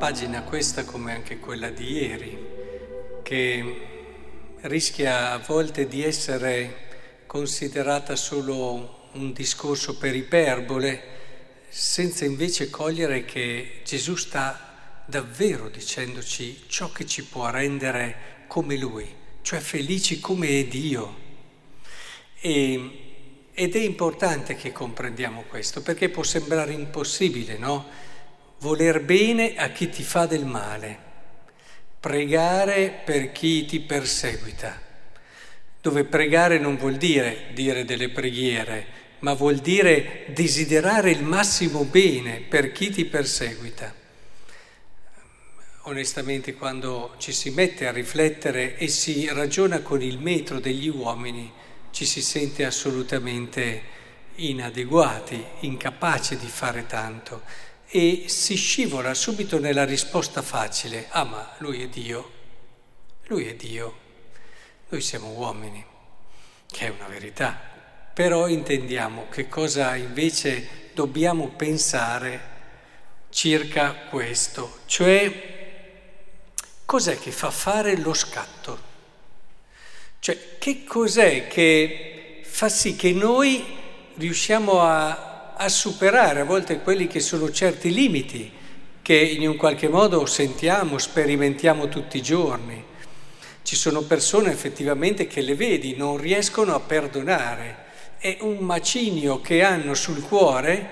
pagina questa come anche quella di ieri, che rischia a volte di essere considerata solo un discorso per iperbole, senza invece cogliere che Gesù sta davvero dicendoci ciò che ci può rendere come Lui, cioè felici come è Dio. E ed è importante che comprendiamo questo, perché può sembrare impossibile, no? Voler bene a chi ti fa del male, pregare per chi ti perseguita, dove pregare non vuol dire dire delle preghiere, ma vuol dire desiderare il massimo bene per chi ti perseguita. Onestamente quando ci si mette a riflettere e si ragiona con il metro degli uomini, ci si sente assolutamente inadeguati, incapaci di fare tanto e si scivola subito nella risposta facile, ah ma lui è Dio, lui è Dio, noi siamo uomini, che è una verità, però intendiamo che cosa invece dobbiamo pensare circa questo, cioè cos'è che fa fare lo scatto. Cioè, che cos'è che fa sì che noi riusciamo a, a superare a volte quelli che sono certi limiti che in un qualche modo sentiamo, sperimentiamo tutti i giorni? Ci sono persone effettivamente che le vedi, non riescono a perdonare, è un macinio che hanno sul cuore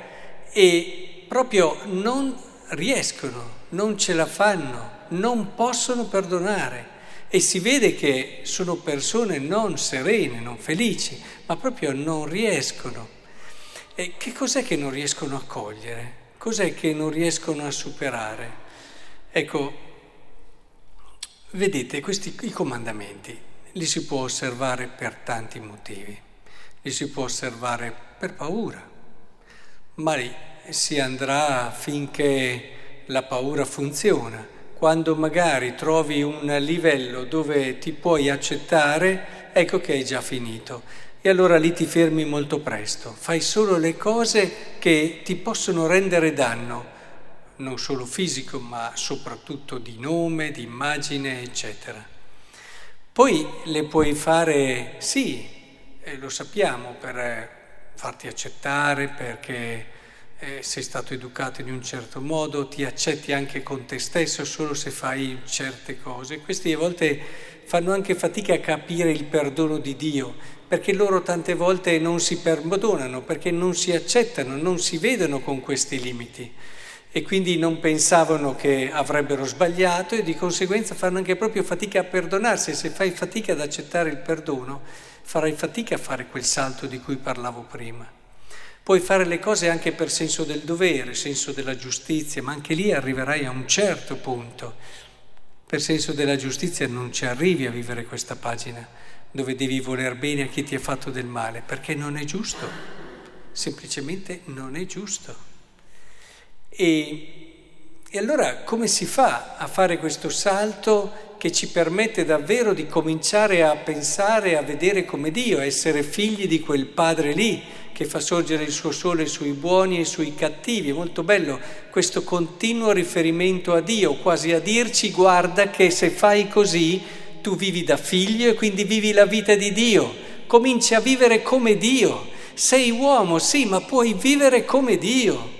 e proprio non riescono, non ce la fanno, non possono perdonare e si vede che sono persone non serene, non felici, ma proprio non riescono. E che cos'è che non riescono a cogliere? Cos'è che non riescono a superare? Ecco, vedete, questi i comandamenti li si può osservare per tanti motivi. Li si può osservare per paura, ma lì si andrà finché la paura funziona quando magari trovi un livello dove ti puoi accettare, ecco che hai già finito. Allora lì ti fermi molto presto, fai solo le cose che ti possono rendere danno, non solo fisico, ma soprattutto di nome, di immagine, eccetera. Poi le puoi fare, sì, lo sappiamo, per farti accettare, perché eh, sei stato educato in un certo modo, ti accetti anche con te stesso solo se fai certe cose. Questi a volte fanno anche fatica a capire il perdono di Dio, perché loro tante volte non si perdonano, perché non si accettano, non si vedono con questi limiti e quindi non pensavano che avrebbero sbagliato e di conseguenza fanno anche proprio fatica a perdonarsi se fai fatica ad accettare il perdono farai fatica a fare quel salto di cui parlavo prima. Puoi fare le cose anche per senso del dovere, senso della giustizia, ma anche lì arriverai a un certo punto. Per senso della giustizia non ci arrivi a vivere questa pagina dove devi voler bene a chi ti ha fatto del male, perché non è giusto, semplicemente non è giusto. E, e allora come si fa a fare questo salto che ci permette davvero di cominciare a pensare, a vedere come Dio, essere figli di quel Padre lì, che fa sorgere il suo sole sui buoni e sui cattivi. È molto bello questo continuo riferimento a Dio, quasi a dirci guarda che se fai così tu vivi da figlio e quindi vivi la vita di Dio, cominci a vivere come Dio. Sei uomo, sì, ma puoi vivere come Dio.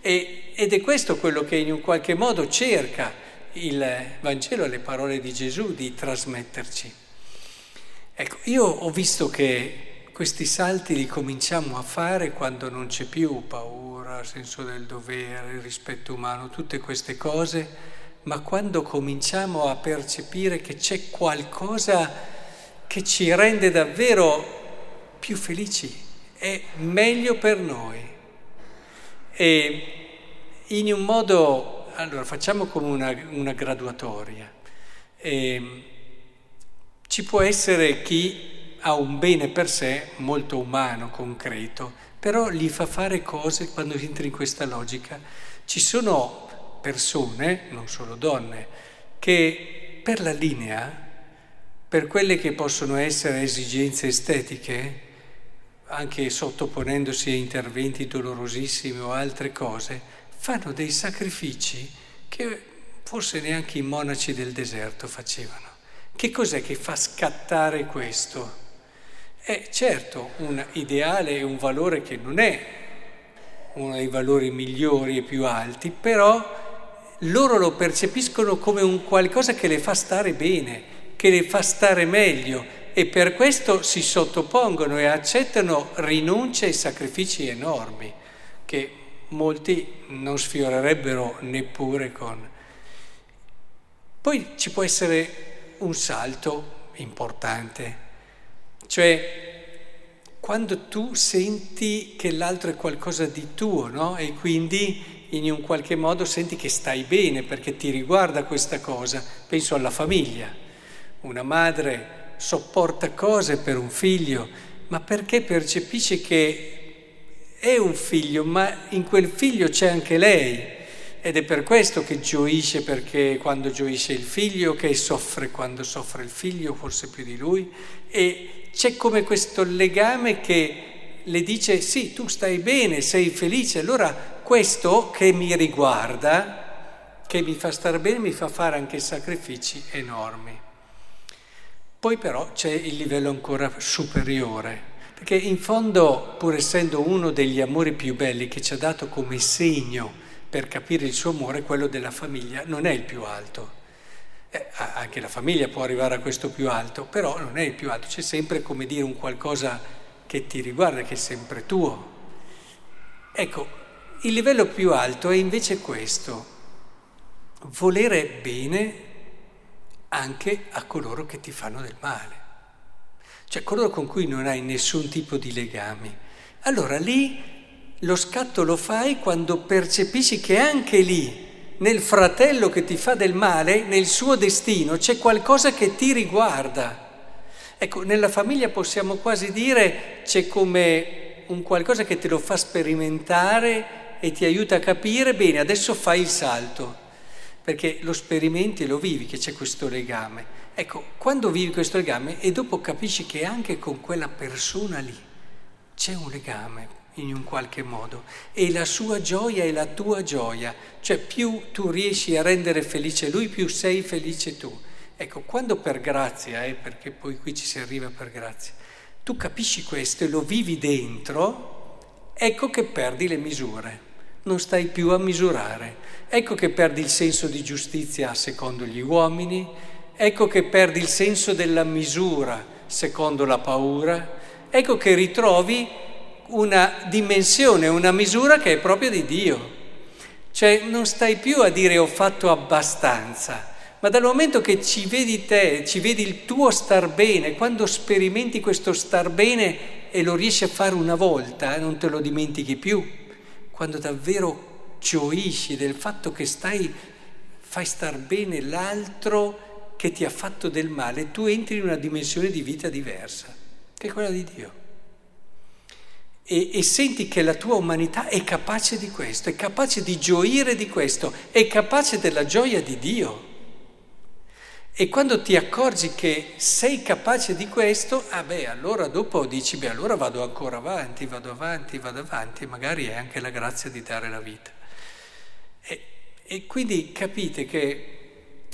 E, ed è questo quello che in un qualche modo cerca il Vangelo, le parole di Gesù di trasmetterci. Ecco, io ho visto che questi salti li cominciamo a fare quando non c'è più paura, senso del dovere, rispetto umano, tutte queste cose, ma quando cominciamo a percepire che c'è qualcosa che ci rende davvero più felici, è meglio per noi. E in un modo, allora facciamo come una, una graduatoria. E ci può essere chi ha un bene per sé molto umano, concreto, però gli fa fare cose quando entra in questa logica. Ci sono persone, non solo donne, che per la linea, per quelle che possono essere esigenze estetiche, anche sottoponendosi a interventi dolorosissimi o altre cose, fanno dei sacrifici che forse neanche i monaci del deserto facevano. Che cos'è che fa scattare questo? È certo un ideale e un valore che non è uno dei valori migliori e più alti, però loro lo percepiscono come un qualcosa che le fa stare bene, che le fa stare meglio e per questo si sottopongono e accettano rinunce e sacrifici enormi che molti non sfiorerebbero neppure con. Poi ci può essere un salto importante, cioè quando tu senti che l'altro è qualcosa di tuo, no? E quindi in un qualche modo senti che stai bene perché ti riguarda questa cosa. Penso alla famiglia. Una madre sopporta cose per un figlio, ma perché percepisce che è un figlio, ma in quel figlio c'è anche lei. Ed è per questo che gioisce perché quando gioisce il figlio, che soffre quando soffre il figlio, forse più di lui. E c'è come questo legame che le dice sì, tu stai bene, sei felice, allora questo che mi riguarda, che mi fa stare bene, mi fa fare anche sacrifici enormi. Poi però c'è il livello ancora superiore, perché in fondo, pur essendo uno degli amori più belli che ci ha dato come segno per capire il suo amore, quello della famiglia non è il più alto. Eh, anche la famiglia può arrivare a questo più alto, però non è il più alto, c'è sempre come dire un qualcosa che ti riguarda, che è sempre tuo. Ecco, il livello più alto è invece questo, volere bene anche a coloro che ti fanno del male, cioè coloro con cui non hai nessun tipo di legami. Allora lì lo scatto lo fai quando percepisci che anche lì, nel fratello che ti fa del male, nel suo destino, c'è qualcosa che ti riguarda Ecco, nella famiglia possiamo quasi dire c'è come un qualcosa che te lo fa sperimentare e ti aiuta a capire, bene, adesso fai il salto, perché lo sperimenti e lo vivi che c'è questo legame. Ecco, quando vivi questo legame e dopo capisci che anche con quella persona lì c'è un legame in un qualche modo. E la sua gioia è la tua gioia, cioè più tu riesci a rendere felice lui, più sei felice tu. Ecco, quando per grazia, eh, perché poi qui ci si arriva per grazia, tu capisci questo e lo vivi dentro, ecco che perdi le misure, non stai più a misurare, ecco che perdi il senso di giustizia secondo gli uomini, ecco che perdi il senso della misura secondo la paura, ecco che ritrovi una dimensione, una misura che è propria di Dio. Cioè non stai più a dire ho fatto abbastanza, ma dal momento che ci vedi te, ci vedi il tuo star bene, quando sperimenti questo star bene e lo riesci a fare una volta, non te lo dimentichi più, quando davvero gioisci del fatto che stai, fai star bene l'altro che ti ha fatto del male, tu entri in una dimensione di vita diversa, che è quella di Dio. E, e, senti che la tua umanità è capace di questo, è capace di gioire di questo, è capace della gioia di Dio. E quando ti accorgi che sei capace di questo, ah beh, allora dopo dici, beh, allora vado ancora avanti, vado avanti, vado avanti, magari è anche la grazia di dare la vita. E, e quindi capite che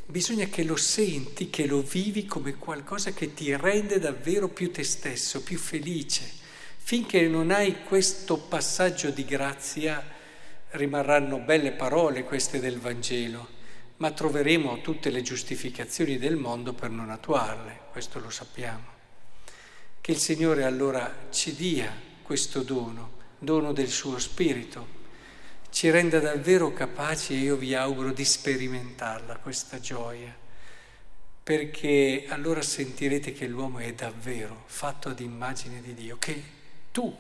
bisogna che lo senti, che lo vivi come qualcosa che ti rende davvero più te stesso, più felice. Finché non hai questo passaggio di grazia, rimarranno belle parole queste del Vangelo ma troveremo tutte le giustificazioni del mondo per non attuarle, questo lo sappiamo. Che il Signore allora ci dia questo dono, dono del suo Spirito, ci renda davvero capaci, e io vi auguro di sperimentarla, questa gioia, perché allora sentirete che l'uomo è davvero fatto ad immagine di Dio, che tu,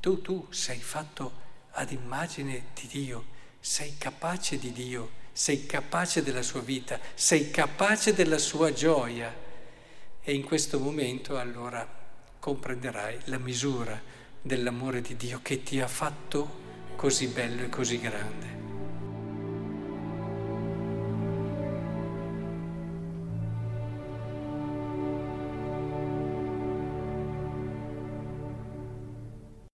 tu, tu sei fatto ad immagine di Dio, sei capace di Dio sei capace della sua vita, sei capace della sua gioia e in questo momento allora comprenderai la misura dell'amore di Dio che ti ha fatto così bello e così grande.